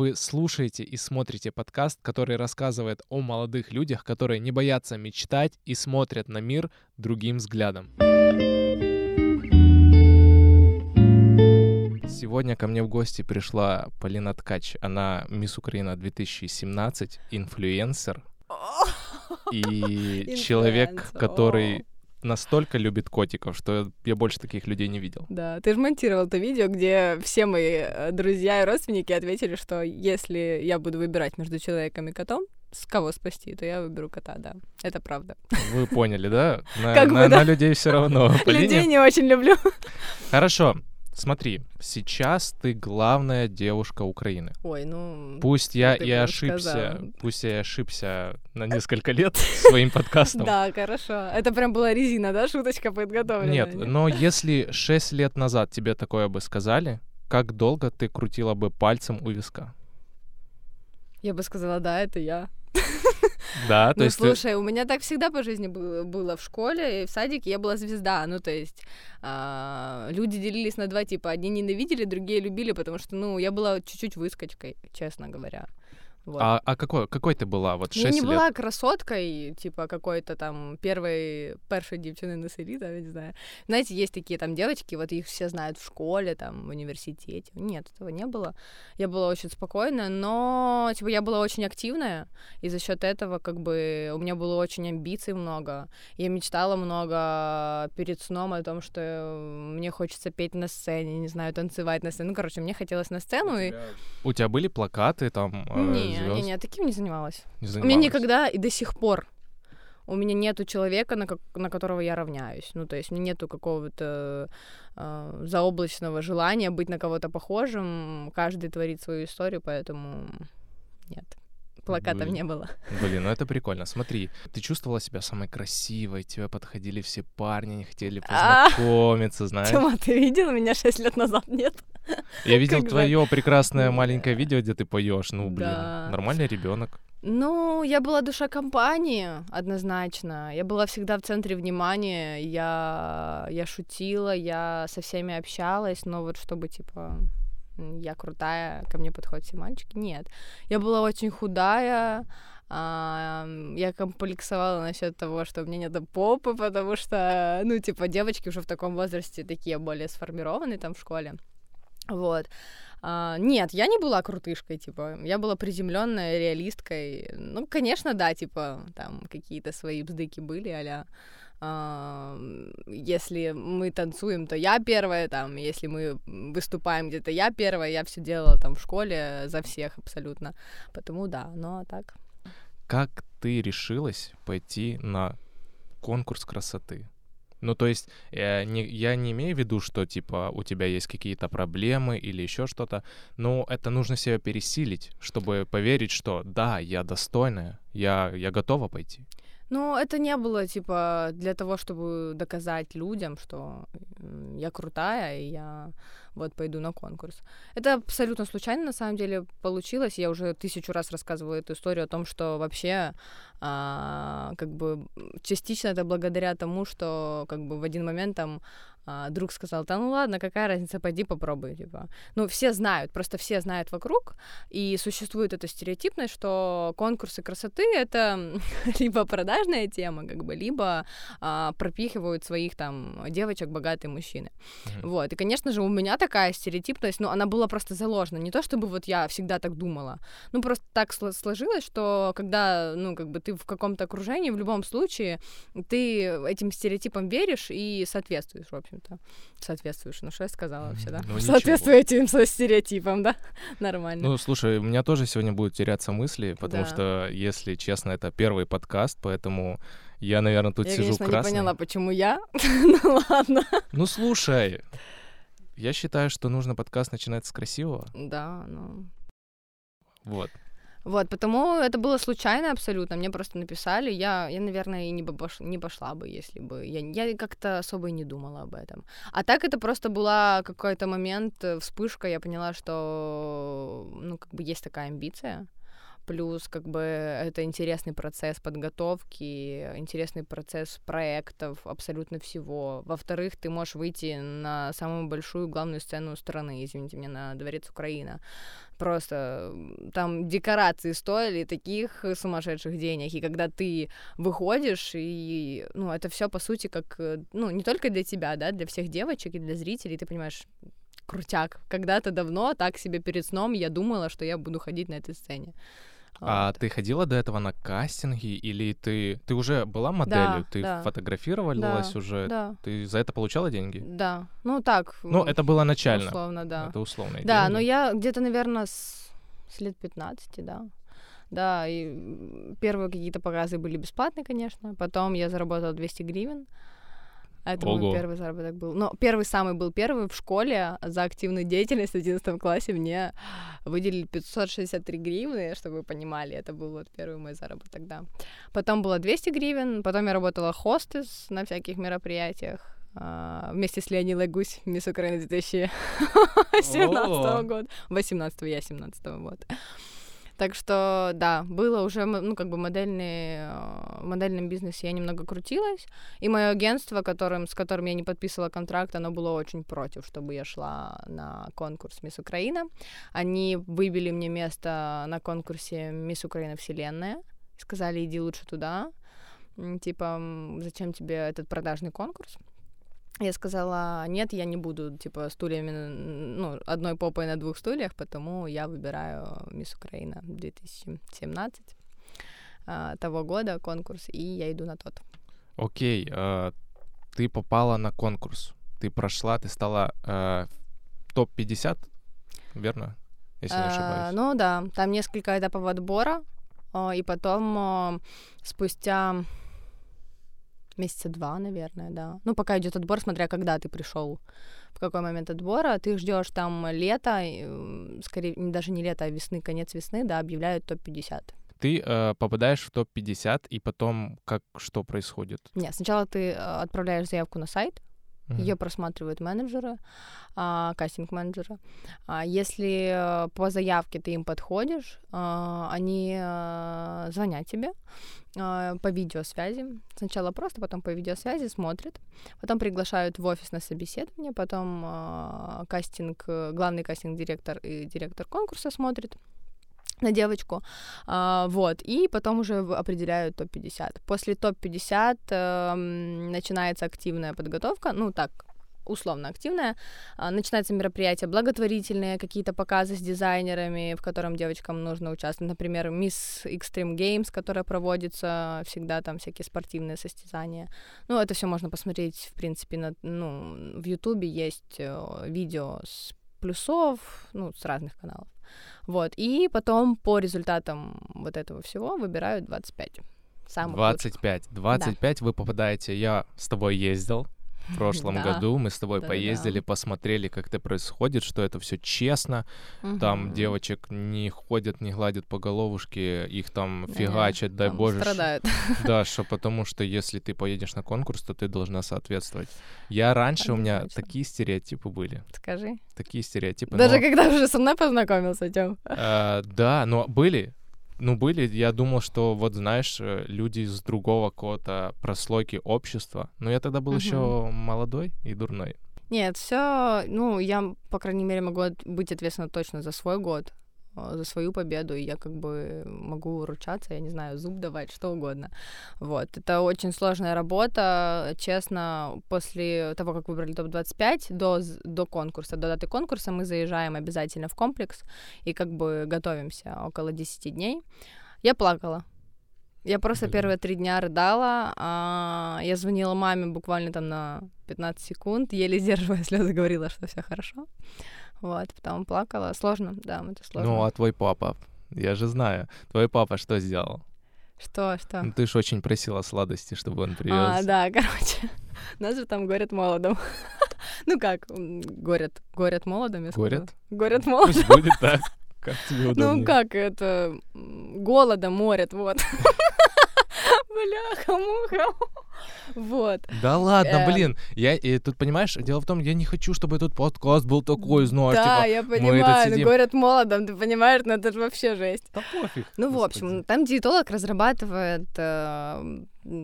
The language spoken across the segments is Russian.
Вы слушаете и смотрите подкаст, который рассказывает о молодых людях, которые не боятся мечтать и смотрят на мир другим взглядом. Сегодня ко мне в гости пришла Полина Ткач. Она мисс Украина 2017, инфлюенсер и человек, который настолько любит котиков, что я больше таких людей не видел. Да, ты же монтировал это видео, где все мои э, друзья и родственники ответили, что если я буду выбирать между человеком и котом, с кого спасти, то я выберу кота, да. Это правда. Вы поняли, да? На, Как на- бы, да. на людей все равно. Людей не очень люблю. Хорошо. Смотри, сейчас ты главная девушка Украины. Ой, ну... Пусть я и ошибся, сказала. пусть я и ошибся на несколько лет своим подкастом. Да, хорошо. Это прям была резина, да, шуточка подготовленная? Нет, но если 6 лет назад тебе такое бы сказали, как долго ты крутила бы пальцем у виска? Я бы сказала, да, это я. Да, то ну, есть слушай, у меня так всегда по жизни было, было в школе и в садике я была звезда. Ну, то есть а, люди делились на два типа. Одни ненавидели, другие любили, потому что, ну, я была чуть-чуть выскочкой, честно говоря. Вот. А, а какой, какой ты была? Вот 6 я не лет. была красоткой, типа какой-то там первой, першей девчины на селі, там, я не знаю. Знаете, есть такие там девочки, вот их все знают в школе, там, в университете. Нет, этого не было. Я была очень спокойная, но, типа, я была очень активная, и за счет этого, как бы, у меня было очень амбиций много. Я мечтала много перед сном о том, что мне хочется петь на сцене, не знаю, танцевать на сцене. Ну, короче, мне хотелось на сцену, и... У тебя были плакаты там? э, Не, не, таким не занималась. Не У меня занималась? никогда и до сих пор у меня нету человека, на, ко- на которого я равняюсь. Ну, то есть у меня нету какого-то э, заоблачного желания быть на кого-то похожим. Каждый творит свою историю, поэтому нет. Плакатов не было. Блин, ну это прикольно. Смотри, ты чувствовала себя самой красивой, тебе подходили все парни, они хотели А. познакомиться, знаешь? Тёма, ты видел меня 6 лет назад? Нет? Я видел твое прекрасное маленькое видео, где ты поешь. Ну, блин, нормальный ребенок. Ну, я была душа компании, однозначно. Я была всегда в центре внимания. Я, я шутила, я со всеми общалась, но вот чтобы, типа, я крутая, ко мне подходят все мальчики. Нет. Я была очень худая, а, я комплексовала насчет того, что у меня нет попы, потому что, ну, типа, девочки уже в таком возрасте такие более сформированные там в школе. Вот. А, нет, я не была крутышкой, типа, я была приземленная реалисткой. Ну, конечно, да, типа, там какие-то свои бздыки были, а если мы танцуем, то я первая, там, если мы выступаем где-то, я первая, я все делала там в школе за всех абсолютно. Потому да, но так. Как ты решилась пойти на конкурс красоты? Ну, то есть, э, не, я не имею в виду, что, типа, у тебя есть какие-то проблемы или еще что-то, но это нужно себя пересилить, чтобы поверить, что да, я достойная, я, я готова пойти. Ну, это не было, типа, для того, чтобы доказать людям, что я крутая, и я вот пойду на конкурс. Это абсолютно случайно, на самом деле, получилось. Я уже тысячу раз рассказывала эту историю о том, что вообще, а, как бы, частично это благодаря тому, что, как бы, в один момент там а, друг сказал, да ну ладно, какая разница, пойди попробуй, типа. Ну, все знают, просто все знают вокруг, и существует эта стереотипность, что конкурсы красоты — это либо продажная тема, как бы, либо а, пропихивают своих там девочек богатые мужчины. Мгм. Вот, и, конечно же, у меня такая стереотипность, ну, она была просто заложена. Не то, чтобы вот я всегда так думала, ну, просто так сло- сложилось, что когда, ну, как бы ты в каком-то окружении, в любом случае, ты этим стереотипам веришь и соответствуешь, в общем-то. Соответствуешь, ну, что я сказала вообще, да? Ну, ничего. Соответствую этим со стереотипам, да? Нормально. Ну, слушай, у меня тоже сегодня будут теряться мысли, потому Да. что, если честно, это первый подкаст, поэтому я, наверное, тут я, сижу конечно, красный. не поняла, почему я. ну, ладно. Ну, слушай, я считаю, что нужно подкаст начинать с красивого. Да, ну... Вот. Вот, потому это было случайно абсолютно. Мне просто написали. Я, я наверное, и не, бы пош- не пошла бы, если бы... Я, я как-то особо и не думала об этом. А так это просто была какой-то момент, э, вспышка. Я поняла, что, ну, как бы есть такая амбиция. Плюс как бы это интересный процесс подготовки, интересный процесс проектов, абсолютно всего. Во-вторых, ты можешь выйти на самую большую главную сцену страны, извините меня, на Дворец Украина. Просто там декорации стоили таких сумасшедших денег, и когда ты выходишь, и, ну, это все по сути как, э, ну, не только для тебя, да, для всех девочек и для зрителей, ты понимаешь, крутяк. Когда-то давно, так себе перед сном, я думала, что я буду ходить на этой сцене. А вот. ты ходила до этого на кастинги или ты ты уже была моделью, да, ты да. фотографировалась да, уже, да. ты за это получала деньги? Да, ну так. Ну это было начально. Условно, да. Это условные Да, деньги. но я где-то, наверное, с, с лет 15, да. Да, и первые какие-то показы были бесплатные, конечно. Потом я заработала 200 гривен. Это Ого. мой первый заработок был. Но первый самый был первый в школе за активную деятельность в 11 классе мне выделили 563 гривны, чтобы вы понимали, это был вот первый мой заработок, да. Потом было 200 гривен, потом я работала хостес на всяких мероприятиях а, вместе с Леонилой Гусь, Мисс Украины 2017 О. года. 18 я 17 вот. Так что, да, было уже, ну, как бы модельный, э, в модельном бизнесе я немного крутилась, и мое агентство, которым, с которым я не подписывала контракт, оно было очень против, чтобы я шла на конкурс Мисс Украина. Они выбили мне место на конкурсе Мисс Украина Вселенная, сказали, иди лучше туда, типа, зачем тебе этот продажный конкурс? Я сказала, нет, я не буду, типа, стульями, ну, одной попой на двух стульях, потому я выбираю Мисс Украина 2017 а, того года конкурс, и я иду на тот. Окей, э, ты попала на конкурс, ты прошла, ты стала э, в топ-50, верно? Если не А, ошибаюсь. ну да, там несколько этапов отбора, а, и потом а, спустя месяца два, наверное, да. Ну, пока идет отбор, смотря когда ты пришел, в какой момент отбора, ты ждешь там лето, скорее даже не лето, а весны, конец весны, да, объявляют топ-50. Ты э, попадаешь в топ-50, и потом как что происходит? Нет, сначала ты а, отправляешь заявку на сайт, Мгм. ее просматривают менеджеры, а, кастинг-менеджеры. А, если э, по заявке ты им подходишь, а, они э, звонят тебе а, по видеосвязи. Сначала просто, потом по видеосвязи смотрят, потом приглашают в офис на собеседование, потом а, кастинг, э, главный кастинг-директор и директор конкурса смотрит на девочку, а, вот, и потом уже определяют топ-50. После топ-50 эм, начинается активная подготовка, ну так, условно активная, А, начинаются мероприятия благотворительные, какие-то показы с дизайнерами, в котором девочкам нужно участвовать, например, Miss Extreme Games, которая проводится всегда, там всякие спортивные состязания. Ну, это все можно посмотреть, в принципе, на, ну, в Ютубе есть э, видео с плюсов, ну, с разных каналов. Вот, и потом по результатам вот этого всего выбирают 25 самых лучших. 25. 25 вы попадаете. Я с тобой ездил в прошлом Да. году. Мы с тобой Да-да-да. поездили, посмотрели, как это происходит, что это все честно. Там Мгм. девочек не ходят, не гладят по головушке, их там Не, фигачат, дай там боже. Страдают. Да, что потому что если ты поедешь на конкурс, то ты должна соответствовать. Я раньше, у меня такие стереотипы были. Скажи. Такие стереотипы. Даже но- когда уже со мной познакомился, Тём. Э, да, но были. Ну, были, я думал, что, вот знаешь, э, люди из другого какого-то прослойки общества. Но я тогда был Мгм. еще молодой и дурной. Нет, все, ну, я, по крайней мере, могу быть ответственна точно за свой год, за свою победу, и я как бы могу ручаться, я не знаю, зуб давать, что угодно. Вот, это очень сложная работа, честно, после того, как выбрали топ-25, до, до конкурса, до даты конкурса мы заезжаем обязательно в комплекс и как бы готовимся около 10 дней. Я плакала. Я просто Блин. первые три дня рыдала. а, я звонила маме буквально там на 15 секунд, еле сдерживая слезы, говорила, что все хорошо. Вот, потом плакала. Сложно, да, это сложно. Ну, а твой папа? Я же знаю. Твой папа что сделал? Что, что? Ну, ты же очень просила сладости, чтобы он привез. А, да, короче, нас же там горят молодом. ну как, горят, горят молодом, я. Горят? Горят молодом. Пусть будет так, как тебе Ну удобнее. как это, голодом морят, вот. Бляха-муха. Вот. Да ладно, Эм. блин. Я и тут понимаешь, дело в том, я не хочу, чтобы этот подкаст был такой, знаешь, Да, типа. я понимаю, ну сидим. говорят молодом, ты понимаешь, ну это же вообще жесть. Да пофиг. Ну, в общем, там диетолог разрабатывает э,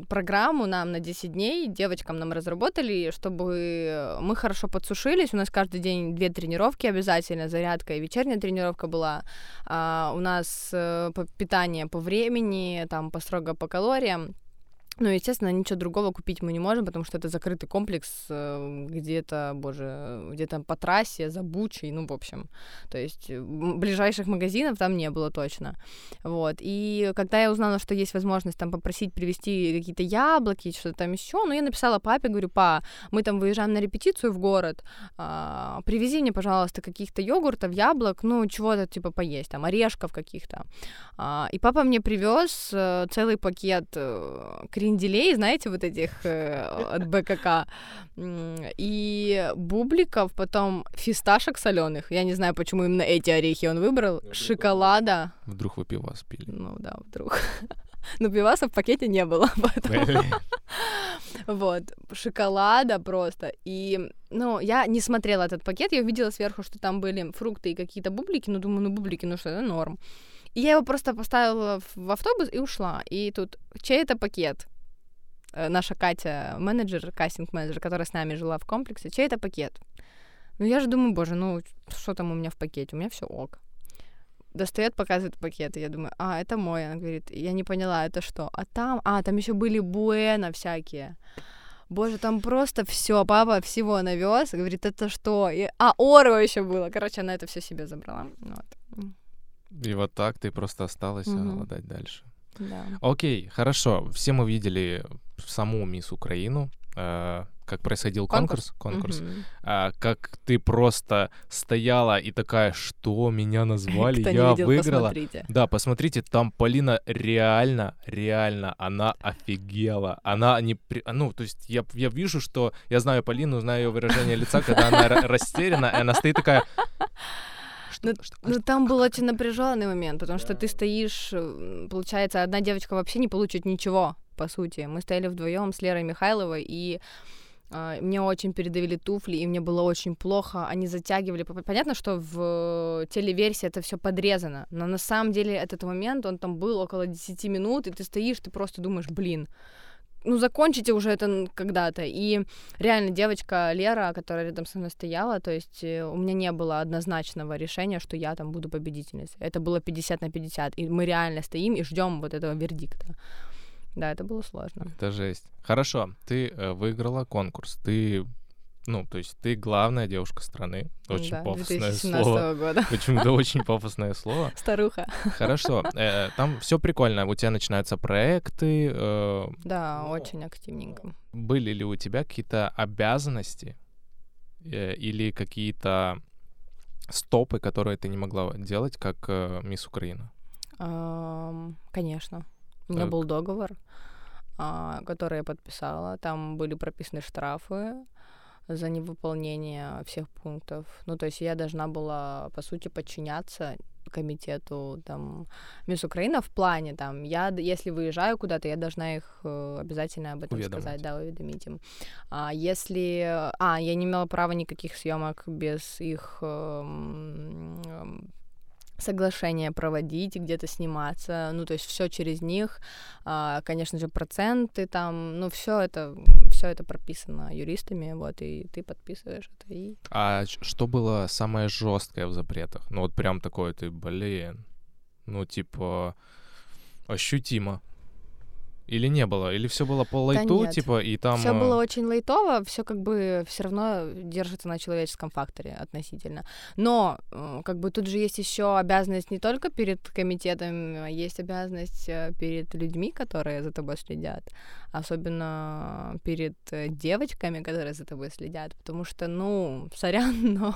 программу нам на 10 дней, девочкам нам разработали, чтобы мы хорошо подсушились. У нас каждый день две тренировки обязательно, зарядка и вечерняя тренировка была. А, у нас э, питание по времени, там по строго по калориям. Ну, естественно, ничего другого купить мы не можем, потому что это закрытый комплекс э, где-то, боже, где-то по трассе, за Бучей, ну, в общем. То есть ближайших магазинов там не было точно. Вот. И когда я узнала, что есть возможность там попросить привезти какие-то яблоки, что-то там еще, ну, я написала папе, говорю, па, мы там выезжаем на репетицию в город, а, привези мне, пожалуйста, каких-то йогуртов, яблок, ну, чего-то типа поесть, там, орешков каких-то. А, и папа мне привез э, целый пакет э, кренделей, знаете, вот этих э, от БКК, и бубликов, потом фисташек соленых. Я не знаю, почему именно эти орехи он выбрал. Шоколада. Вдруг вы пиво спили. Ну да, вдруг. Но пиваса в пакете не было, поэтому... Вот, шоколада просто. И, ну, я не смотрела этот пакет, я увидела сверху, что там были фрукты и какие-то бублики, ну, думаю, ну, бублики, ну что, это норм. И я его просто поставила в автобус и ушла. И тут, чей это пакет? Э, Наша Катя, менеджер, кастинг-менеджер, которая с нами жила в комплексе, чей это пакет? Ну, я же думаю, боже, ну, что там у меня в пакете? У меня все ок. Достает, показывает пакет, и я думаю, а, это мой. Она говорит, я не поняла, это что? А там, а, там еще были буэна всякие. Боже, там просто все, папа всего навез, говорит, это что? И- а, Орео еще было. Короче, она это все себе забрала. Вот. И вот так ты просто осталась Мгм. голодать дальше. Да. Окей, хорошо. Все мы видели саму Мисс Украину, э, как происходил конкурс. Конкурс. Мгм. А, как ты просто стояла и такая, что меня назвали, Кто я видел, выиграла. посмотрите. Да, посмотрите, там Полина реально, реально, она офигела. Она не... при- Ну, то есть я, я вижу, что... Я знаю Полину, знаю ее выражение лица, когда она ра- растеряна, и она стоит такая... Что, что- Ну, там был очень напряженный момент, потому что ты стоишь, э, получается, одна девочка вообще не получит ничего, по сути. Мы стояли вдвоем с Лерой Михайловой, и а, мне очень передавили туфли, и мне было очень плохо. Они затягивали. Понятно, что в телеверсии это все подрезано, но на самом деле этот момент, он там был около 10 минут, и ты стоишь, ты просто думаешь, блин, ну закончите уже это когда-то. И реально девочка Лера, которая рядом со мной стояла, то есть э, у меня не было однозначного решения, что я там буду победительницей. Это было 50 на 50, и мы реально стоим и ждем вот этого вердикта. Да, это было сложно. Это жесть. Хорошо, ты э, выиграла конкурс. Ты, ну, то есть ты главная девушка страны. Очень да, пафосное 2017 слово. года. Почему-то очень пафосное слово. Старуха. Хорошо, э, там все прикольно. У тебя начинаются проекты. э, Да, Ну, очень активненько. были ли у тебя какие-то обязанности э, или какие-то стопы, которые ты не могла делать, как э, мисс Украина? Ам, Конечно. У меня Так. был договор, а, который я подписала. Там были прописаны штрафы за невыполнение всех пунктов. Ну, то есть я должна была, по сути, подчиняться комитету там Мисс Украина в плане там я если выезжаю куда-то я должна их э, обязательно об этом Уведомить. сказать да уведомить им а если а я не имела права никаких съемок без их эм, соглашения проводить, где-то сниматься, ну, то есть все через них, а, конечно же, проценты там, ну, все это, все это прописано юристами, вот, и ты подписываешь это, и А что было самое жесткое в запретах? Ну вот прям такое ты, блин, ну типа ощутимо. Или не было? Или все было по лайту, нет. типа, и там... все э, было очень лайтово, все как бы все равно держится на человеческом факторе относительно. Но э, как бы тут же есть еще обязанность не только перед комитетом, а есть обязанность э, перед людьми, которые за тобой следят, особенно перед э, девочками, которые за тобой следят, потому что, ну, сорян, но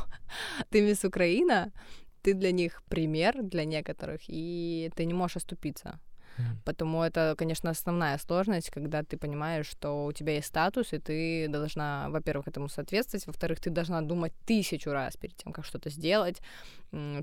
ты мисс Украина, ты для них пример, для некоторых, и ты не можешь оступиться. Потому это, конечно, основная сложность, когда ты понимаешь, что у тебя есть статус, и ты должна, во-первых, этому соответствовать, во-вторых, ты должна думать тысячу раз перед тем, как что-то сделать,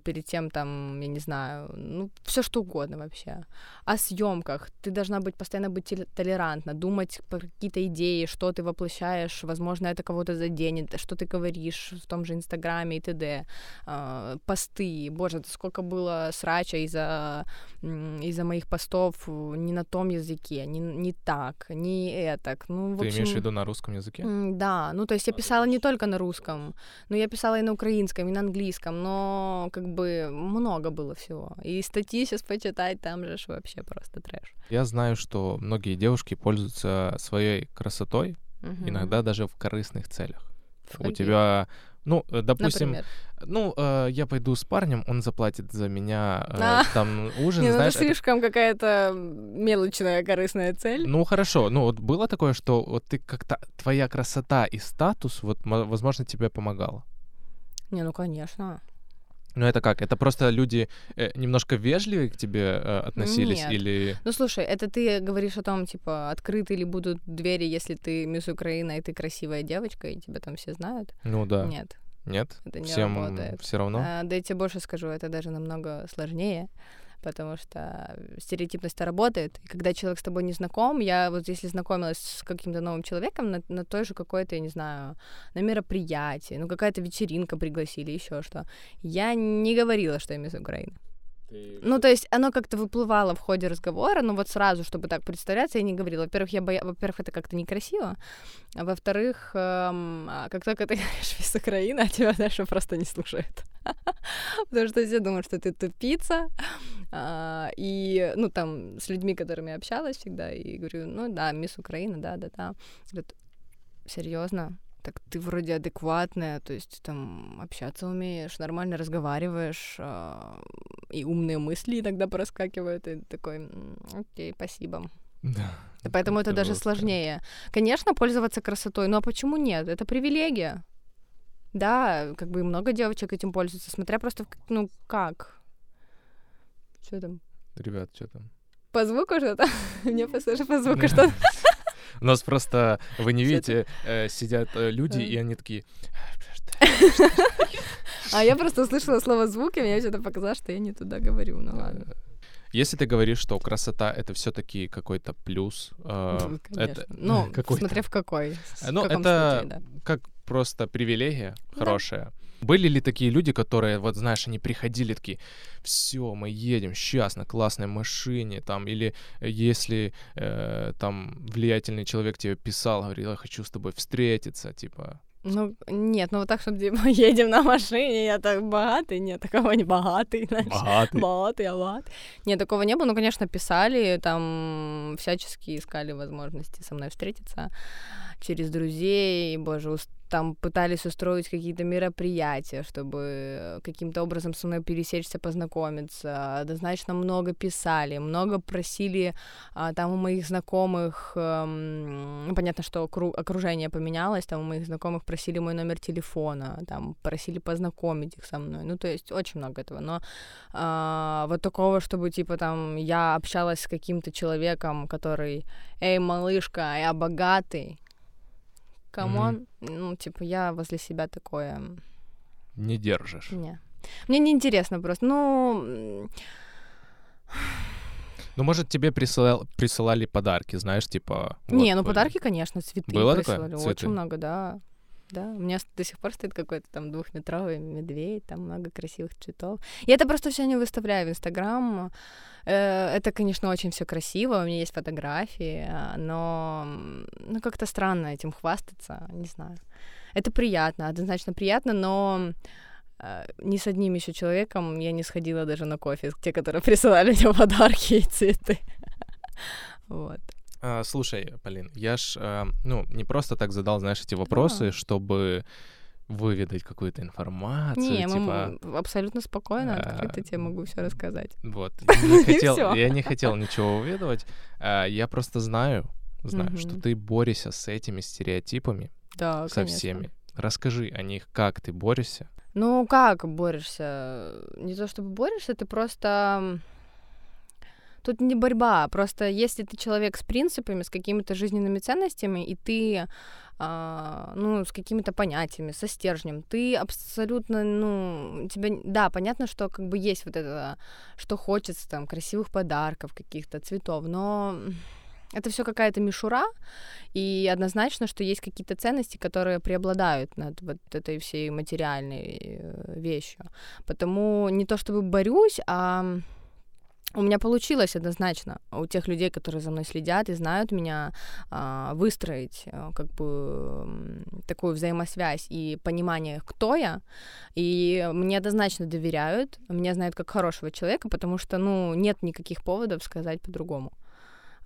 перед тем, там, я не знаю, ну, все что угодно вообще. О съемках ты должна быть постоянно быть толерантна, думать про какие-то идеи, что ты воплощаешь, возможно, это кого-то заденет, что ты говоришь в том же Инстаграме и т.д. А, посты, боже, сколько было срача из-за из-за моих постов не на том языке, не, не так, не это. Ну, в ты общем, имеешь в виду на русском языке? Да, ну то есть я писала не только на русском, но я писала и на украинском, и на английском, но как бы много было всего. И статьи сейчас почитать там же вообще просто трэш. Я знаю, что многие девушки пользуются своей красотой, угу. иногда даже в корыстных целях. В У тебя ну, э, допустим, Например? ну, э, я пойду с парнем, он заплатит за меня э, а. там ужин, Не, ну, знаешь. это слишком это... какая-то мелочная корыстная цель. Ну, хорошо, ну, вот было такое, что вот ты как-то, твоя красота и статус, вот, возможно, тебе помогала? Не, ну, конечно. Ну это как? Это просто люди э, немножко вежливые к тебе э, относились Нет. или? Ну слушай, это ты говоришь о том, типа, открыты ли будут двери, если ты мисс Украина и ты красивая девочка, и тебя там все знают? Ну да. Нет. Нет? Это не Всем работает. все равно? А, да я тебе больше скажу, это даже намного сложнее потому что стереотипность работает. И когда человек с тобой не знаком, я вот если знакомилась с каким-то новым человеком на, на той же какой-то, я не знаю, на мероприятии, ну какая-то вечеринка пригласили, еще что, я не говорила, что я из Украины. Ты... Ну, то есть оно как-то выплывало в ходе разговора, но вот сразу, чтобы так представляться, я не говорила. Во-первых, я боя... во-первых, это как-то некрасиво, а во-вторых, эм, а как только ты говоришь «Мисс Украина», а тебя дальше просто не слушают. Потому что все думают, что ты тупица. А, и, ну, там, с людьми, которыми я общалась всегда, и говорю, ну, да, мисс Украина, да-да-да. Серьезно? Так ты вроде адекватная, то есть там общаться умеешь, нормально разговариваешь, э, и умные мысли иногда проскакивают, и такой, окей, спасибо. Да. Поэтому это, это даже сложнее. Конечно, пользоваться красотой, но а почему нет? Это привилегия. Да, как бы много девочек этим пользуются, смотря просто, ну, как. Что там? Ребят, что там? По звуку что-то? Мне послушай по звуку что-то. У нас просто, вы не видите, э, сидят э, люди, и они такие... А я просто услышала слово звук, и мне что-то показалось, что я не туда говорю, ну ладно. Если ты говоришь, что красота это все-таки какой-то плюс, э, это ну смотря в какой, ну это как просто привилегия хорошая. Были ли такие люди, которые, вот знаешь, они приходили такие, все, мы едем сейчас на классной машине, там, или если э, там влиятельный человек тебе писал, говорил, я хочу с тобой встретиться, типа, ну, нет, ну вот так, чтобы типа, едем на машине, я так богатый, нет, такого не богатый, знаешь. Богатый. Богатый, а богатый. Нет, такого не было, ну, конечно, писали, там всячески искали возможности со мной встретиться через друзей, боже, там пытались устроить какие-то мероприятия, чтобы каким-то образом со мной пересечься, познакомиться. Однозначно много писали, много просили а, там у моих знакомых, эм, понятно, что окружение поменялось, там у моих знакомых просили мой номер телефона, там просили познакомить их со мной. Ну, то есть очень много этого. Но а, вот такого, чтобы типа там я общалась с каким-то человеком, который, эй, малышка, я богатый, come on, mm-hmm. ну, типа, я возле себя такое... Не держишь. Не. Мне неинтересно просто, ну... Ну, может, тебе присылал, присылали подарки, знаешь, типа... Не, вот, ну подарки, конечно, цветы Было присылали. Такое? Цветы? Очень много, да. Да, у меня до сих пор стоит какой-то там двухметровый медведь, там много красивых цветов. Я это просто все не выставляю в Инстаграм. Э, это, конечно, очень все красиво, у меня есть фотографии, но ну, как-то странно этим хвастаться, не знаю. Это приятно, однозначно приятно, но э, ни с одним еще человеком я не сходила даже на кофе, те, которые присылали мне подарки и цветы. Вот. А, слушай, Полин, я ж, а, ну, не просто так задал, знаешь, эти вопросы, да. чтобы выведать какую-то информацию. Не, типа... мы абсолютно спокойно, а, открыто тебе могу все рассказать. Вот. Не хотел, я не хотел ничего выведывать. А, я просто знаю, знаю, угу. что ты борешься с этими стереотипами. Да, Со конечно. всеми. Расскажи о них, как ты борешься. Ну, как борешься? Не то чтобы борешься, ты просто Тут не борьба, просто если ты человек с принципами, с какими-то жизненными ценностями, и ты а, ну, с какими-то понятиями, со стержнем. Ты абсолютно, ну, тебя, да, понятно, что как бы есть вот это, что хочется, там, красивых подарков каких-то, цветов, но это все какая-то мишура, и однозначно, что есть какие-то ценности, которые преобладают над вот этой всей материальной э, вещью. Потому не то чтобы борюсь, а у меня получилось однозначно у тех людей, которые за мной следят и знают меня, а, выстроить э, как бы такую взаимосвязь и понимание, кто я. И мне однозначно доверяют, меня знают как хорошего человека, потому что, ну, нет никаких поводов сказать по-другому.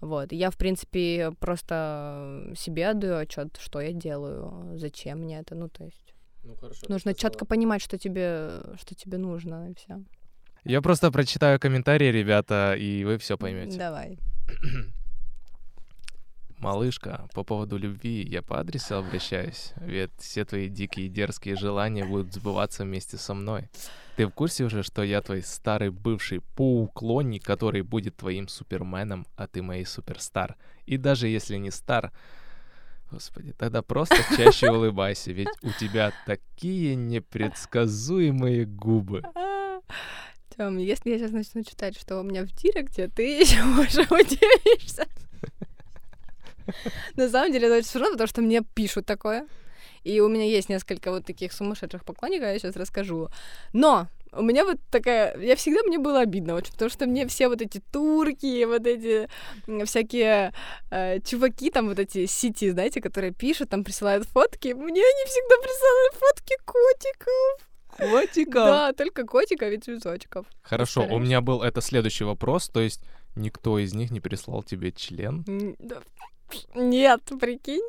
Вот. Я, в принципе, просто себе отдаю отчет, что я делаю, зачем мне это. Ну, то есть. Ну, хорошо, нужно четко понимать, что тебе, что тебе нужно, и все. Я просто прочитаю комментарии, ребята, и вы все поймете. Давай. Малышка, по поводу любви я по адресу обращаюсь, ведь все твои дикие дерзкие желания будут сбываться вместе со мной. Ты в курсе уже, что я твой старый бывший поуклонник, который будет твоим суперменом, а ты моей суперстар? И даже если не стар, Господи, тогда просто чаще улыбайся, ведь у тебя такие непредсказуемые губы. Тём, если я сейчас начну читать, что у меня в директе, ты еще уже удивишься. На самом деле это очень сложно, потому что мне пишут такое. И у меня есть несколько вот таких сумасшедших поклонников, я сейчас расскажу. Но у меня вот такая... Я всегда мне было обидно очень, потому что мне все вот эти турки, вот эти всякие э, чуваки там вот эти сети, знаете, которые пишут, там присылают фотки, мне они всегда присылают фотки котиков. Котиков? Да, только котиков и цветочков. Хорошо, у меня был это следующий вопрос, то есть никто из них не прислал тебе член? Нет, прикинь.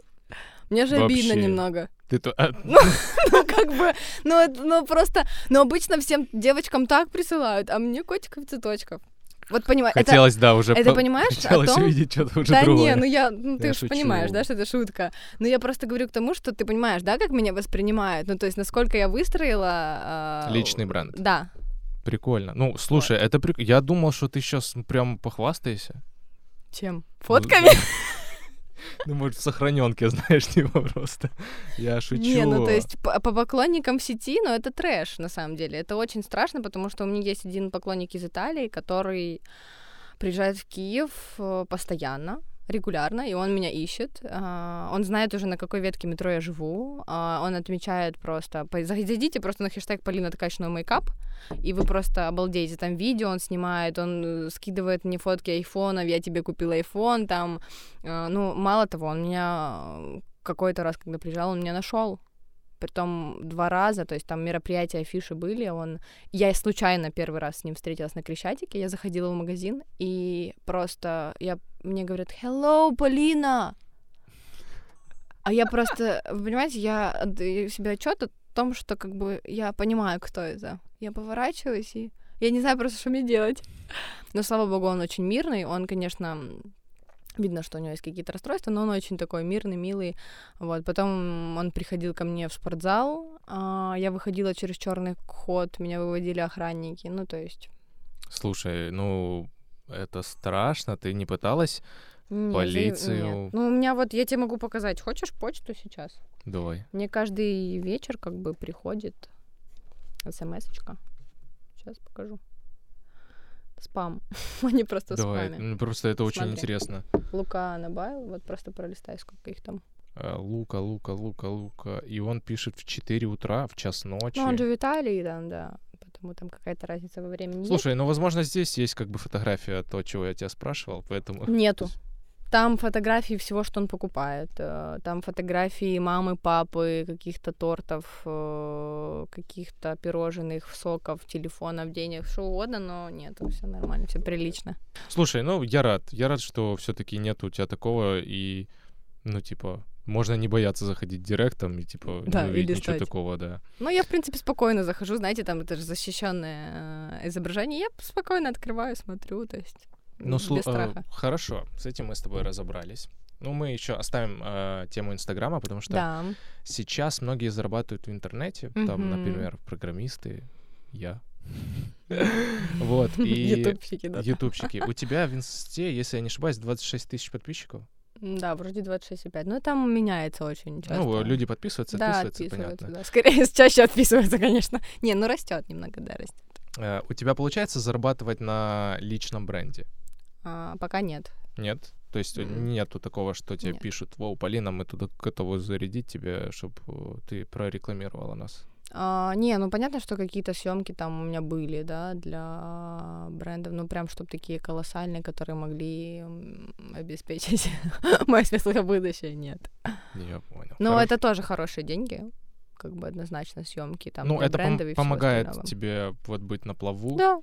Мне же Вообще. обидно немного. Ты то... А, ну, ну, как бы, ну, ну, просто, ну, обычно всем девочкам так присылают, а мне котиков и цветочков. Вот понимаешь, Хотелось, это, да, уже это по... понимаешь Хотелось о том... увидеть что-то уже да другое. не, ну я, ну ты же понимаешь, да, что это шутка. Но я просто говорю к тому, что ты понимаешь, да, как меня воспринимают, ну то есть насколько я выстроила... Э... Личный бренд. Да. Прикольно. Ну, слушай, вот. это прик... Я думал, что ты сейчас прям похвастаешься. Чем? Фотками? Ну, может, в сохраненке, знаешь, типа просто. Я шучу. Не, ну, то есть по, по поклонникам сети, ну, это трэш, на самом деле. Это очень страшно, потому что у меня есть один поклонник из Италии, который приезжает в Киев э, постоянно, регулярно, и он меня ищет. А, он знает уже, на какой ветке метро я живу. А, он отмечает просто... Зайдите просто на хэштег Полина Ткачного мейкап, и вы просто обалдеете. Там видео он снимает, он э, скидывает мне фотки айфонов, я тебе купила айфон, там... А, ну, мало того, он меня какой-то раз, когда приезжал, он меня нашел притом два раза, то есть там мероприятия, афиши были, он... Я случайно первый раз с ним встретилась на Крещатике, я заходила в магазин, и просто я... мне говорят «Hello, Полина!» А я просто, вы понимаете, я отдаю себе отчет о том, что как бы я понимаю, кто это. Я поворачиваюсь, и я не знаю просто, что мне делать. Но, слава богу, он очень мирный, он, конечно, Видно, что у него есть какие-то расстройства, но он очень такой мирный, милый. Вот. Потом он приходил ко мне в спортзал. А я выходила через черный ход, меня выводили охранники. Ну, то есть. Слушай, ну это страшно. Ты не пыталась нет, полицию? Нет. Ну, у меня вот, я тебе могу показать. Хочешь почту сейчас? Давай. Мне каждый вечер как бы приходит смс-очка. Сейчас покажу спам, не просто Давай, спаме. Ну, просто это очень Смотри. интересно. Лука Набайл, вот просто пролистай, сколько их там. А, Лука, Лука, Лука, Лука. И он пишет в 4 утра, в час ночи. Ну, он же в Италии, там, да. Поэтому там какая-то разница во времени. Слушай, ну, возможно, здесь есть как бы фотография того, чего я тебя спрашивал, поэтому... Нету. Там фотографии всего, что он покупает. Э, там фотографии мамы, папы, каких-то тортов, э, каких-то пирожных, соков, телефонов, денег, что угодно, но нет, все нормально, все прилично. Слушай, ну я рад. Я рад, что все-таки нет у тебя такого, и, ну, типа, можно не бояться заходить директом и типа да, не увидеть ничего такого, да. Ну, я, в принципе, спокойно захожу, знаете, там это же защищенное э, изображение. Я спокойно открываю, смотрю, то есть ну, без слу- страха. Э, хорошо, с этим мы с тобой разобрались. Ну, мы еще оставим э, тему Инстаграма, потому что да. сейчас многие зарабатывают в интернете. Mm-hmm. Там, например, программисты, я, Вот, и... Ютубчики, да. Ютубчики. У тебя в инсте, если я не ошибаюсь, 26 тысяч подписчиков? Да, вроде 26,5. Ну, там меняется очень часто. Ну, люди подписываются, да, отписываются, отписываются, понятно. да. Скорее, чаще отписываются, конечно. Не, ну растет немного, да, растет. Э, У тебя получается зарабатывать на личном бренде? А, пока нет. Нет? То есть э, М. нету такого, что тебе Нет. пишут, Воу, Полина, мы туда готовы зарядить тебе, чтобы ты прорекламировала нас. А, не, ну понятно, что какие-то съемки там у меня были, да, для брендов, ну прям чтобы такие колоссальные, которые могли обеспечить мое светлое будущее, нет. Я понял. Но Хорошо. это тоже хорошие деньги, как бы однозначно съемки там Ну, это пом- и помогает тебе вот быть на плаву. Да,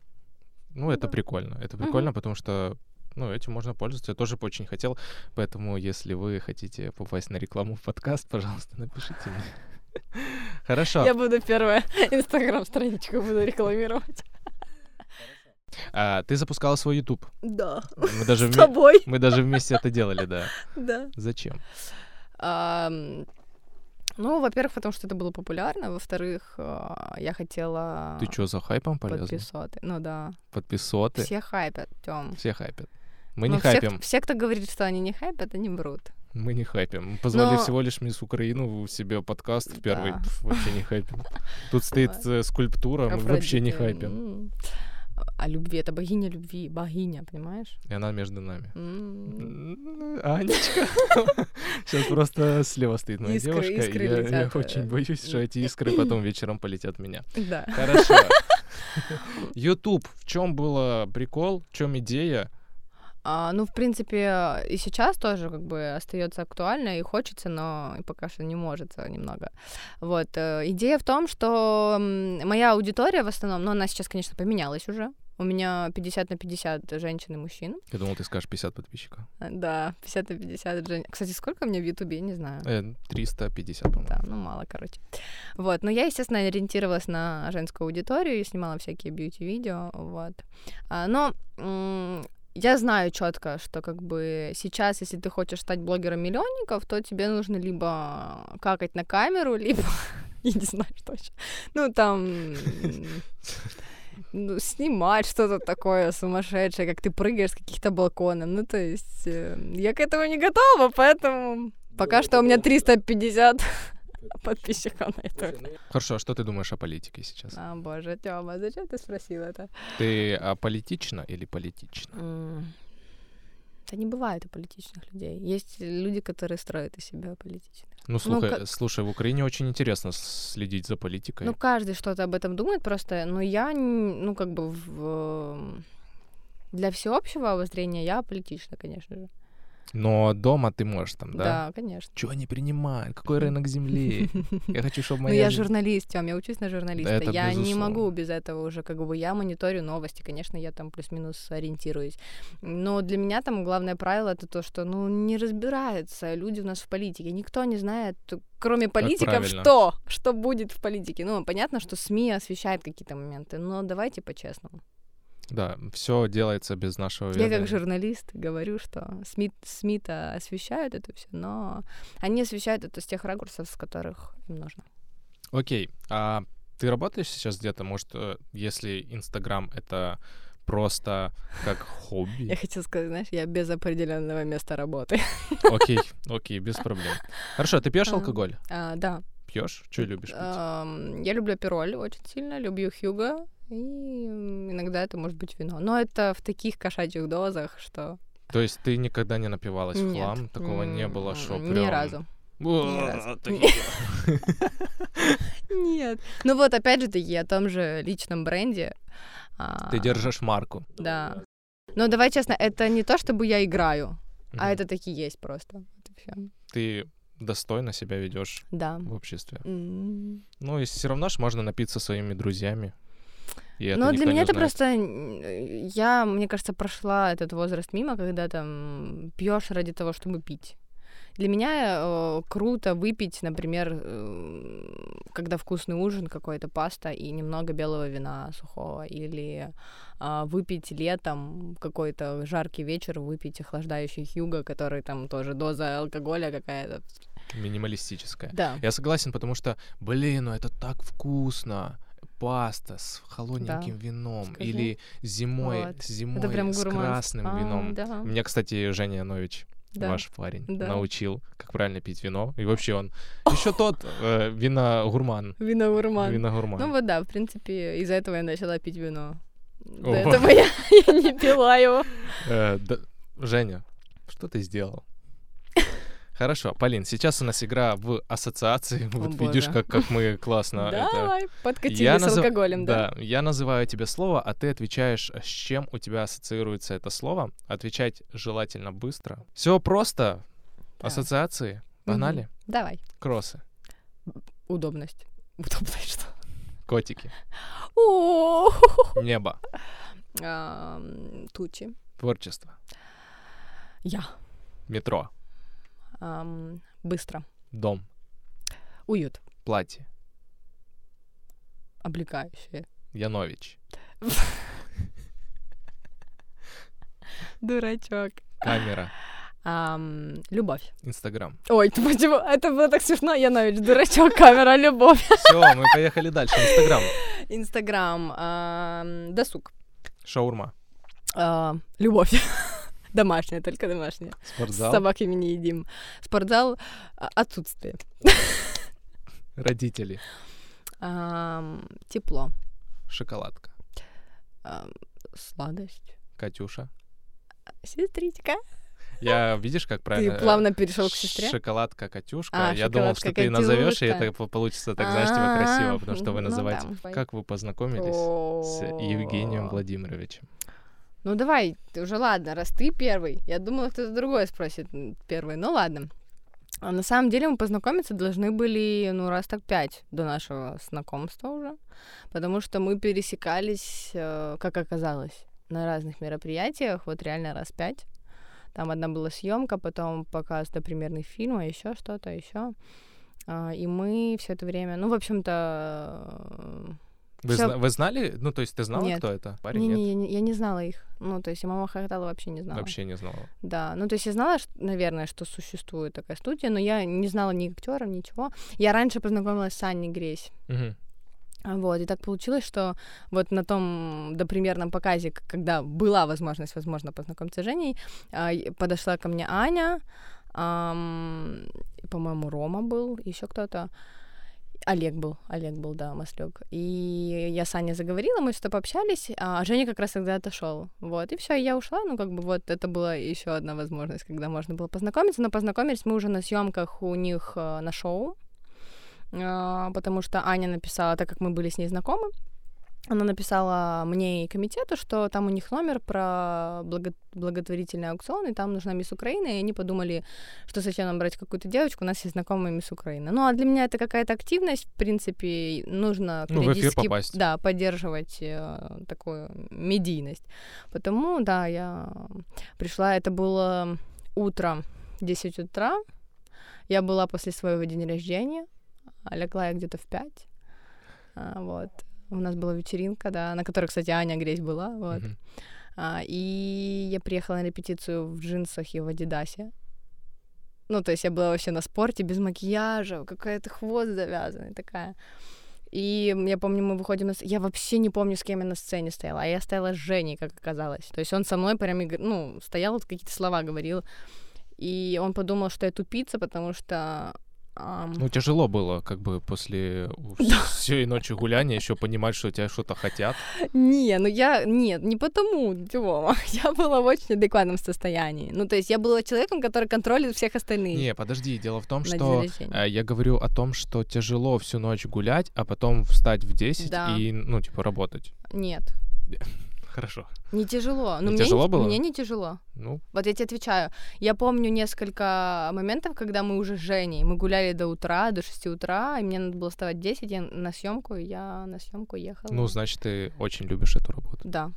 Ну, это да. прикольно. Это прикольно, потому что ну, этим можно пользоваться. Я тоже бы очень хотел. Поэтому, если вы хотите попасть на рекламу в подкаст, пожалуйста, напишите мне. Хорошо. я буду первая инстаграм-страничку буду рекламировать. А, ты запускала свой YouTube. Да, Мы даже, с тобой, мы даже вместе это делали, да. да. Зачем? Ну, во-первых, потому что это было популярно, во-вторых, а, я хотела Ты что, за хайпом полезла? подписоты. Ну да, Подписоты? все хайпят, Тём. Все хайпят. Мы Но не все, хайпим. все, кто говорит, что они не хайпят, они врут. Мы не хайпим. Мы позвали Но- всего лишь Мисс Украину себе подкаст в первый. Да. Пф, вообще не хайпим. Тут стоит э, скульптура, мы вообще не хайпим. А любви, это богиня любви, богиня, понимаешь? И она между нами. Анечка. Сейчас просто слева стоит моя девушка. я- летят, э. очень боюсь, что эти искры потом вечером полетят меня. Да. Хорошо. YouTube. В чем был прикол? В чем идея? А, ну, в принципе, и сейчас тоже как бы остается актуально и хочется, но пока что не может немного. Вот. э, Идея в том, что моя аудитория в основном, ну, она сейчас, конечно, поменялась уже. У меня 50 на 50 женщин и мужчин. Я думал, ты скажешь 50 подписчиков. Э, Да, 50 на 50 женщин. Кстати, сколько меня в Ютубе, я не знаю. Э, 350, по-моему. Да, ну мало, короче. Вот, но я, естественно, ориентировалась на женскую аудиторию и снимала всякие бьюти-видео, вот. А, но я знаю четко, что как бы сейчас, если ты хочешь стать блогером миллионников, то тебе нужно либо какать на камеру, либо я не знаю, что еще. Ну, там ну, снимать что-то такое сумасшедшее, как ты прыгаешь с каких-то балконов. Ну, то есть э, я к этому не готова, поэтому пока что у меня 350 подписчиков на это. Хорошо, а что ты думаешь о политике сейчас? А, боже, Тёма, зачем ты спросил это? Ты аполитична или политична? М, Да не бывает у политичных людей. Есть люди, которые строят из себя политичных. Ну, слушай, ка- слушай, в Украине очень интересно следить за политикой. Ну, каждый что-то об этом думает просто, но я, н- ну, как бы в... э, Для всеобщего обозрения я политична, конечно же. Но дома ты можешь там, да? Да, конечно. Чего они принимают? Какой рынок земли? Я хочу, чтобы Ну, моя... я жен- журналист, Тём, я учусь на журналиста. это я не безусловно. могу без этого уже, как бы, я мониторю новости, конечно, я там плюс-минус ориентируюсь. Но для меня там главное правило это то, что, ну, не разбираются люди у нас в политике. Никто не знает, кроме политиков, что, что будет в политике. Ну, понятно, что СМИ освещают какие-то моменты, но давайте по-честному. Да, все делается без нашего Я ведома. как журналист говорю, что СМИ, СМИ-то освещают это все, но они освещают это с тех ракурсов, с которых им нужно. Окей, а ты работаешь сейчас где-то? Может, э, если Инстаграм — это просто как Я хобби? хотела сказать, знаешь, я без определенного места работы. Окей, окей, без проблем. Хорошо, ты пьешь А. алкоголь? А, да. Пьешь? Что любишь пить? Я люблю пироль очень сильно, люблю Хьюго, и иногда это может быть вино. Но это в таких кошачьих дозах, что... То есть ты никогда не напивалась в Нет. хлам? Такого не было, что прям... Ни разу. Нет. Ну вот, опять же таки, о том же личном бренде. а, Ты держишь марку. Да. Но давай честно, это не то, чтобы я играю, а это таки есть просто. Ты достойно себя ведешь Да. в обществе. Ну, и все равно ж можно напиться своими друзьями. И Но для меня это просто... Я, мне кажется, прошла этот возраст мимо, когда там пьешь ради того, чтобы пить. Для меня э, круто выпить, например, э, когда вкусный ужин, какой-то паста и немного белого вина сухого, или а, выпить летом какой-то жаркий вечер, выпить охлаждающий хьюго, который там тоже доза алкоголя какая-то. Минималистическое. Да. Я согласен, потому что, блин, ну это так вкусно. Паста с холодненьким вином Скажи. или зимой, Вот. зимой Это прям с красным А, вином. да. Меня, кстати, Женя Янович, Да. ваш парень, Да. научил, как правильно пить вино. И вообще он еще тот э, виногурман. Виногурман. Виногурман. Ну вот да, в принципе, из-за этого я начала пить вино. До О. этого я, я не пила его. Э, да- Женя, что ты сделал? Хорошо, Полин, сейчас у нас игра в ассоциации. Вот видишь, боже. как, как мы классно это... Давай, подкатили Я с алкоголем, да? Да, я называю тебе слово, а ты отвечаешь, с чем у тебя ассоциируется это слово. Отвечать желательно быстро. Все просто. Ассоциации. Погнали. Давай. Кроссы. Удобность. Удобность что? Котики. О, Небо. Тучи. Творчество. Я. Метро. Ам, Быстро. Дом. Уют. Платье. Облекающее. Янович. Дурачок. Камера. Ам, Любовь. Инстаграм. Ой, ты почему? Это было так смешно, Янович. Дурачок, камера, любовь. Все, мы поехали дальше. Инстаграм. Инстаграм. ам, Досуг. Шаурма. А, Любовь. Домашняя, только домашняя. С Спортзал. собаками не едим. Спортзал а, отсутствие. Родители. Тепло. Шоколадка. Сладость. Катюша. Сестричка. Я, видишь, как правильно? Ты э, плавно перешел к сестре? Шоколадка Катюшка. А, Я думал, что шоколадка ты назовешь, и Катюшка. это по- получится так, знаешь, типа красиво, потому что вы ну называете. да. Как вы познакомились с Евгением Владимировичем? Ну давай, ты уже ладно, раз ты первый. Я думала, кто-то другой спросит первый. Ну ладно. А на самом деле мы познакомиться должны были, ну, раз так пять до нашего знакомства уже. Потому что мы пересекались, э, как оказалось, на разных мероприятиях, вот реально раз пять. Там одна была съемка, потом показ допримерных фильма, еще что-то, еще. И мы все это время, ну, в общем-то, Вы, Всё. зна- вы знали? Ну, то есть ты знала, Нет. кто это? Парень? не, Нет? не, я, не, я не знала их. Ну, то есть и мама Хахтала вообще не знала. Вообще не знала. Да, ну то есть я знала, ш- наверное, что существует такая студия, но я не знала ни актеров, ничего. Я раньше познакомилась с Аней Гресь. Мгм. А Вот, и так получилось, что вот на том допримерном показе, когда была возможность, возможно, познакомиться с Женей, а, подошла ко мне Аня, и, по-моему, Рома был, еще кто-то. Олег был, Олег был, да, Маслюк. И я с Аней заговорила, мы что-то пообщались, а Женя как раз тогда отошел. Вот, и все, я ушла. Ну, как бы вот это была еще одна возможность, когда можно было познакомиться. Но познакомились мы уже на съемках у них э, на шоу. А, потому что Аня написала, так как мы были с ней знакомы, она написала мне и комитету, что там у них номер про благо- благотворительный аукцион, и там нужна мисс Украина, и они подумали, что зачем нам брать какую-то девочку, у нас есть знакомая мисс Украина. Ну, а для меня это какая-то активность, в принципе, нужно Ну, периодически, попасть. да, поддерживать э, такую медийность. Потому, да, я пришла, это было утро, 10 утра, я была после своего дня рождения, а легла я где-то в 5, а, вот. У нас была вечеринка, да, на которой, кстати, Аня Гресь была, вот. Мгм. А, и я приехала на репетицию в джинсах и в Адидасе. Ну, то есть я была вообще на спорте, без макияжа, какая-то хвост завязанный такая. И я помню, мы выходим на... с- Я вообще не помню, с кем я на сцене стояла, а я стояла с Женей, как оказалось. То есть он со мной прям, ну, стоял, вот какие-то слова говорил. И он подумал, что я тупица, потому что... Ну, тяжело было, как бы после всей ночи гуляния еще понимать, что тебя что-то хотят. Не, ну я... Нет, не потому, Тёма. Я была в очень адекватном состоянии. Ну, то есть я была человеком, который контролит всех остальных. Не, подожди, дело в том, что э, я говорю о том, что тяжело всю ночь гулять, а потом встать в 10 Да. и, ну, типа, работать. Нет, Хорошо. не тяжело. Ну, Не мне тяжело не, было? Мне не тяжело. Ну, Вот я тебе отвечаю. Я помню несколько моментов, когда мы уже с Женей, мы гуляли до утра, до 6 утра, и мне надо было вставать в 10, я на съемку, и я на съемку ехала. ну, значит, ты очень любишь эту работу. Да,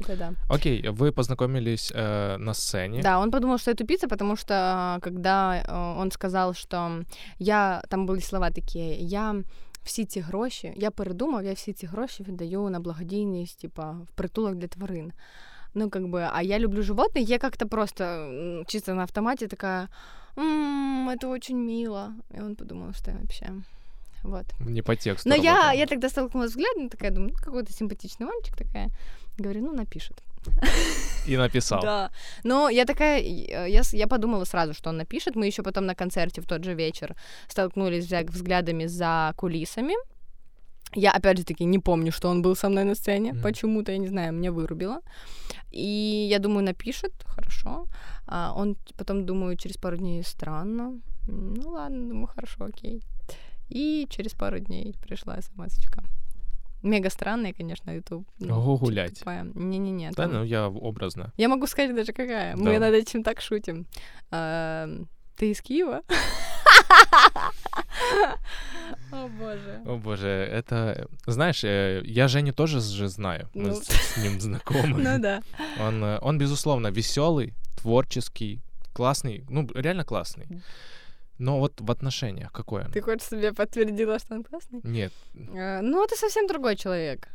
это да. Окей, вы познакомились э, на сцене. Да, он подумал, что я тупица, потому что а, когда э, он сказал, что я, там були слова такі, я всі ці гроші, я передумав, я всі ці гроші віддаю на благодійність, типа, в притулок для тварин. Ну, как бы, а я люблю животных, я как-то просто м, чисто на автомате такая, «М, это очень мило. И он подумал, что я вообще Вот. Не по тексту Но я, работаем. я тогда столкнулась взглядом, такая думаю, ну, какой-то симпатичный мальчик такая. Говорю, ну, напишет. И написал. Да. Но я такая, э, я, я подумала сразу, что он напишет. Мы еще потом на концерте в тот же вечер столкнулись взглядами за кулисами. Я, опять же таки, не помню, что он был со мной на сцене. Мгм. Почему-то, я не знаю, меня вырубило. И я думаю, напишет, хорошо. А он потом, думаю, через пару дней странно. Ну ладно, думаю, хорошо, окей. И через пару дней пришла смс-очка. Мега странная, конечно, YouTube. ну, Ого, типа гулять. такая. Не-не-не. Да, ну я образно. я могу сказать даже какая. Да. Мы над этим так шутим. Эм, Ты из Киева? О боже. О боже, это... Знаешь, э, я Женю тоже же знаю. Мы Ну. с, с ним знакомы. Ну да. Он, э, он, безусловно, веселый, творческий, классный, ну, реально классный. Но вот в отношениях какой он? Ты хочешь себе подтвердила, что он классный? Нет. Э, Ну, это совсем другой человек.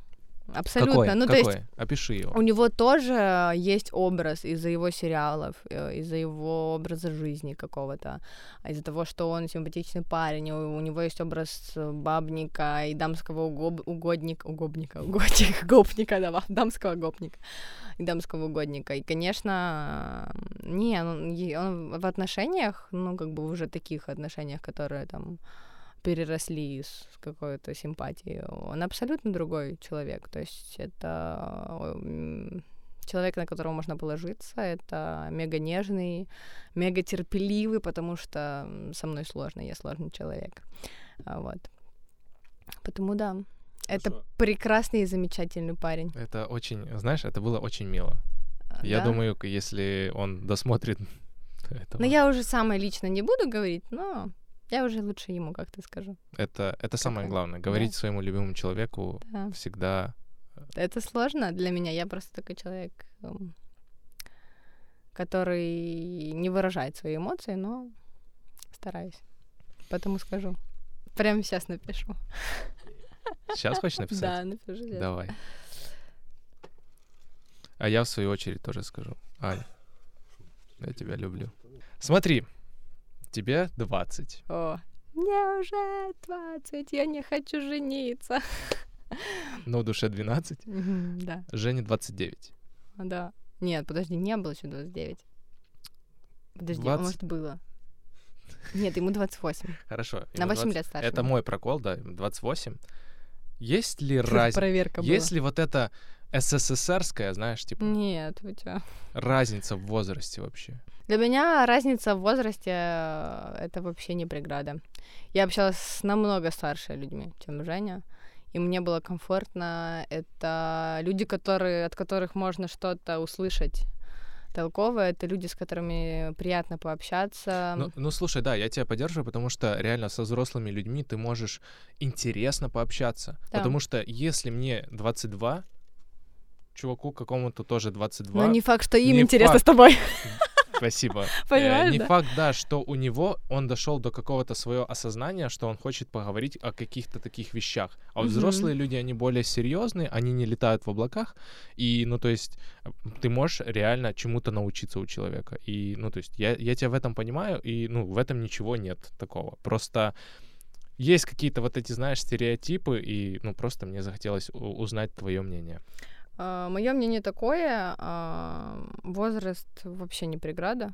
Абсолютно. Какой? Ну, то Какой? есть Опиши его. у него тоже есть образ из-за его сериалов, э, из-за его образа жизни какого-то, а из-за того, что он симпатичный парень, у, у него есть образ бабника и дамского угоб- угодника, угодника, угодника, гопника, да, дамского гопника и дамского угодника. И, конечно, не, он, он в отношениях, ну, как бы уже таких отношениях, которые там переросли с какой-то симпатией. Он абсолютно другой человек. То есть это человек, на которого можно положиться. Это мега нежный, мега терпеливый, потому что со мной сложно, я сложный человек. А, Вот. Потому да. Это Хорошо. прекрасный и замечательный парень. Это очень, знаешь, это было очень мило. А, Я да? думаю, к- если он досмотрит этого, Но я уже самое лично не буду говорить, но я уже лучше ему как-то скажу. это, это самое Какая? главное. Говорить своему любимому человеку Да. всегда Это сложно для меня. Я просто такой человек, эм, который не выражает свои эмоции, но стараюсь. Потому скажу. Прямо сейчас напишу. Сейчас хочешь написать? Да, напишу сейчас. Давай. А я, в свою очередь, тоже скажу. Ань, я тебя люблю. Смотри, тебе 20. О, мне уже 20, я не хочу жениться. Но в душе 12. Мгм, Да, Жене 29. да. Нет, подожди, не было еще 29. Подожди, а 20. может было? Нет, ему 28. Хорошо. На ему 8 20. лет старше. Это мой прокол, да, 28. Есть ли разница? Проверка была. Есть ли вот эта СССРская, знаешь, типа, Нет, вы чё? разница в возрасте вообще? Для меня разница в возрасте э, это вообще не преграда. Я общалась с намного старше людьми, чем Женя. И мне было комфортно. Это люди, которые, от которых можно что-то услышать толковое. Это люди, с которыми приятно пообщаться. Ну, ну, слушай, да, я тебя поддерживаю, потому что реально со взрослыми людьми ты можешь интересно пообщаться. Да. Потому что если мне 22, чуваку какому-то тоже 22, Но не факт, что им не интересно факт. с тобой. спасибо. Э, Понимаешь, Не да? факт, да, что у него он дошел до какого-то своего осознания, что он хочет поговорить о каких-то таких вещах. А вот взрослые люди, они более серьезные, они не летают в облаках. И, ну, то есть, э, ты можешь реально чему-то научиться у человека. И, ну, то есть, я, я тебя в этом понимаю, и, ну, в этом ничего нет такого. Просто есть какие-то вот эти, знаешь, стереотипы, и, ну, просто мне захотелось узнать твое мнение. Мое мнение такое, а, возраст вообще не преграда,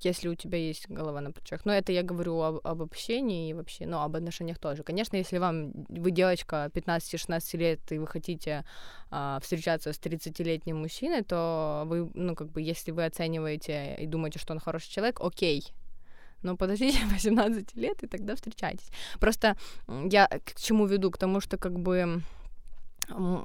если у тебя есть голова на плечах. Но это я говорю об, об общении и вообще, ну, об отношениях тоже. Конечно, если вам, вы девочка 15-16 лет, и вы хотите а, встречаться с 30-летним мужчиной, то вы, ну, как бы, если вы оцениваете и думаете, что он хороший человек, окей. Но подождите 18 лет, и тогда встречайтесь. Просто я к чему веду? К тому, что как бы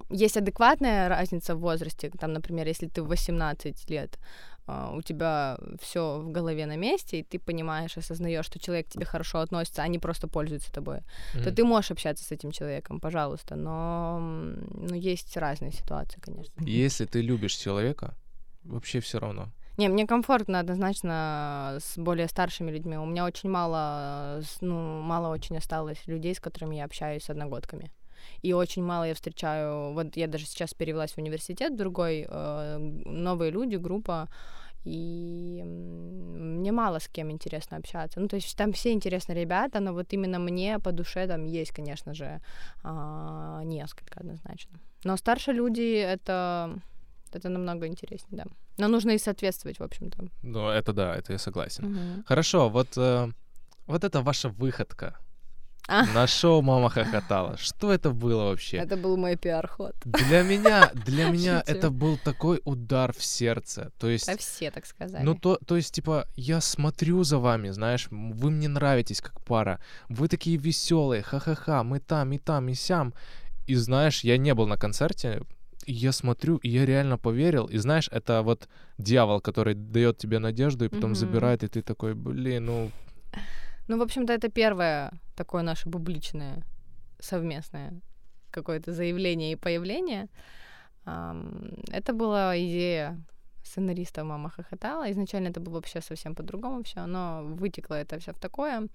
есть адекватная разница в возрасте. Там, например, если ты в 18 лет, а, у тебя все в голове на месте, и ты понимаешь, осознаешь, что человек к тебе хорошо относится, а не просто пользуется тобой, то Мгм. ты можешь общаться с этим человеком, пожалуйста. Но ну, есть разные ситуации, конечно. Если ты любишь человека, вообще все равно. Не, мне комфортно однозначно с более старшими людьми. У меня очень мало, ну, мало очень осталось людей, с которыми я общаюсь с одногодками. И очень мало я встречаю, вот я даже сейчас перевелась в университет другой, э, новые люди, группа, и мне мало с кем интересно общаться. Ну, то есть там все интересные ребята, но вот именно мне по душе там есть, конечно же, а, несколько однозначно. Но старшие люди это это намного интереснее, да. Но нужно и соответствовать, в общем-то. Ну, это да, это я согласен. Мгм. Хорошо, вот, э, вот это ваша выходка. На шоу «Мама хохотала». Что это было вообще? Это был мой пиар-ход. Для меня, для меня Шучу. это был такой удар в сердце. То есть, Да все так сказали. ну то, то есть, типа, я смотрю за вами, знаешь, вы мне нравитесь как пара, вы такие веселые, ха-ха-ха, мы там и там и сям. И знаешь, я не был на концерте, и я смотрю, и я реально поверил. И знаешь, это вот дьявол, который дает тебе надежду и потом Мгм. забирает, и ты такой, блин, ну Ну, в общем-то, это первое такое наше публичное совместное какое-то заявление и появление. Это была идея сценариста «Мама хохотала». Изначально это было вообще совсем по-другому все, но вытекло это все в такое.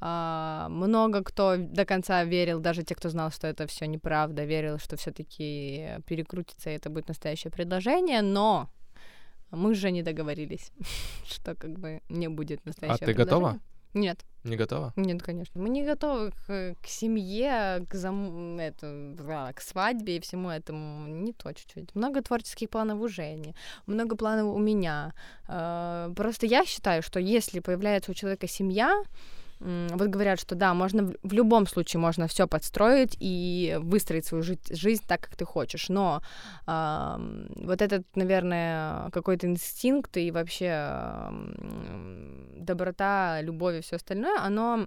А, Много кто до конца верил, даже те, кто знал, что это все неправда, верил, что все-таки перекрутится и это будет настоящее предложение, но мы же не договорились, что как бы не будет настоящее А ты готова? Нет, не готова? нет, конечно. Мы не готовы к, к семье, к, зам... это, да, к свадьбе и всему этому. Не то чуть-чуть. Много творческих планов у Жени, много планов у меня. Э, Просто я считаю, что если появляется у человека семья, вот говорят, что да, можно в- любом случае можно все подстроить и выстроить свою жи- жизнь так, как ты хочешь. Но ам, вот этот, наверное, какой-то инстинкт и вообще ам, доброта, любовь и все остальное, оно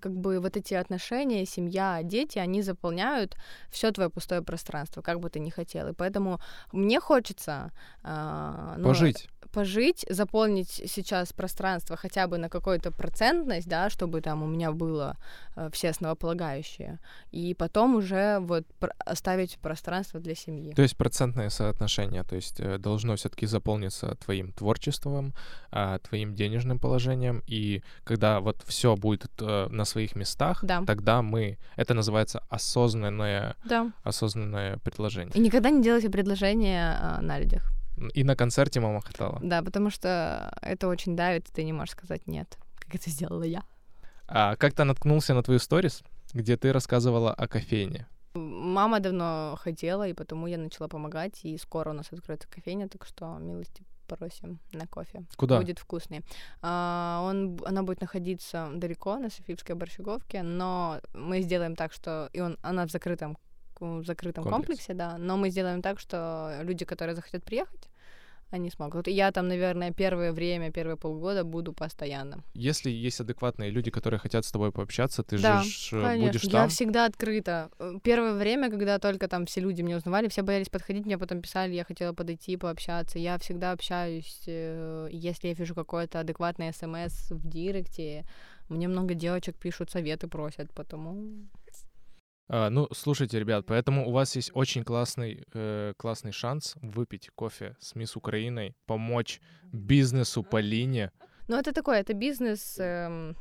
как бы вот эти отношения, семья, дети, они заполняют все твое пустое пространство, как бы ты ни хотел. И поэтому мне хочется а, ну, Пожить. Пожить, заполнить сейчас пространство хотя бы на какую-то процентность, да, чтобы там у меня было э, все основополагающие, и потом уже вот пр- оставить пространство для семьи. То есть процентное соотношение, то есть э, должно все-таки заполниться твоим творчеством, а, твоим денежным положением, и когда вот все будет э, на своих местах, Да. тогда мы, это называется осознанное, Да. осознанное предложение. И никогда не делайте предложения а, на людях. И на концерте мама хотела. Да, потому что это очень давит, ты не можешь сказать нет, как это сделала я. А как-то наткнулся на твою сторис, где ты рассказывала о кофейне. Мама давно хотела, и потому я начала помогать, и скоро у нас откроется кофейня, так что милости просим на кофе. Куда? Будет вкусный. А, он, она будет находиться далеко, на Софийской Борщаговке, но мы сделаем так, что... И он, она в закрытом, в закрытом Комплекс. комплексе, да, но мы сделаем так, что люди, которые захотят приехать, они смогут. Я там, наверное, первое время, первые полгода буду постоянно. Если есть адекватные люди, которые хотят с тобой пообщаться, ты Да, же э, Конечно, будешь я там. всегда открыта. Э, Первое время, когда только там все люди меня узнавали, все боялись подходить, мне потом писали, я хотела подойти, пообщаться. Я всегда общаюсь, э, если я вижу какое-то адекватное смс в директе, мне много девочек пишут, советы просят, потому... А, ну, слушайте, ребят, поэтому у вас есть очень классный, э, классный шанс выпить кофе с Мисс Украиной, помочь бизнесу Полине Ну, это такое, это бизнес... эм,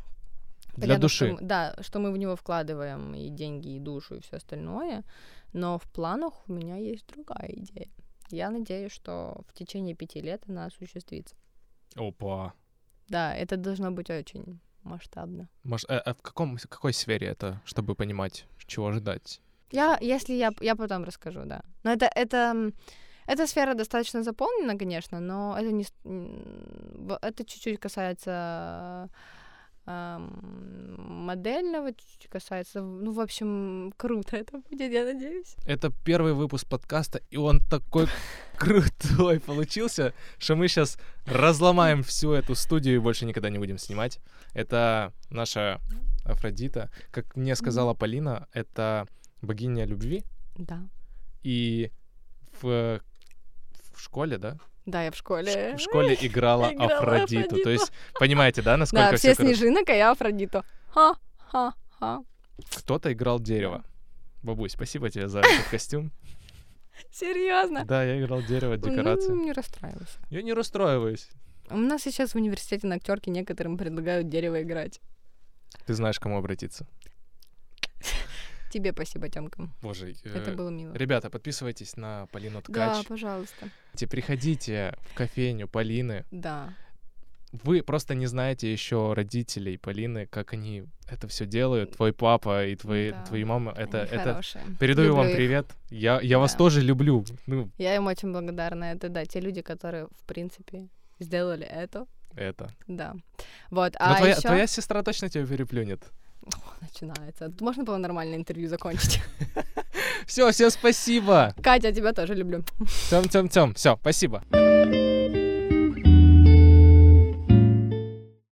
для понятно, души. что мы- да, что мы в него вкладываем и деньги, и душу, и все остальное, но в планах у меня есть другая идея. Я надеюсь, что в течение пяти лет она осуществится. Опа. Да, это должно быть очень масштабно. Может, а, а в каком, в какой сфере это, чтобы понимать, чего ожидать? Я, если я, я потом расскажу, да. Но это, это, эта сфера достаточно заполнена, конечно, но это не, это чуть-чуть касается модельного, чуть-чуть касается, ну, в общем, круто это будет, я надеюсь. Это первый выпуск подкаста, и он такой крутой получился, что мы сейчас разломаем всю эту студию и больше никогда не будем снимать. Это наша Афродита. Как мне сказала Полина, это богиня любви. Да. И в, в школе, да? Да, я в школе. В школе играла Играла Афродиту. То Афродиту. есть, понимаете, да, насколько Да, все все снежинок, а я Афродиту. Ха-ха-ха. Кто-то играл дерево. Бабусь, спасибо тебе за этот костюм. Серьезно? Да, я играл дерево, декорации. Ну, не расстраивайся. Я не расстраиваюсь. У нас сейчас в университете на актерке некоторым предлагают дерево играть. Ты знаешь, к кому обратиться. Тебе спасибо, Тёмка. Боже, Это э, было мило. Ребята, подписывайтесь на Полину Да, Ткач. пожалуйста. Те, Приходите в кофейню Полины. Да. Вы просто не знаете еще родителей Полины, как они это все делают. Твой папа и твои, Да, твои мамы. Это, это... хорошие. Передаю Люблю вам их. привет. Я, я вас Да. тоже люблю. Ну, Я им очень благодарна. Это, да, те люди, которые, в принципе, сделали это. это. Да. Вот, Но а твоя, ещё- твоя сестра точно тебя переплюнет. Начинается. Тут Можно было нормальное интервью закончить? Все, всем спасибо. Катя, тебя тоже люблю. Тем, тем, тем. Все, спасибо.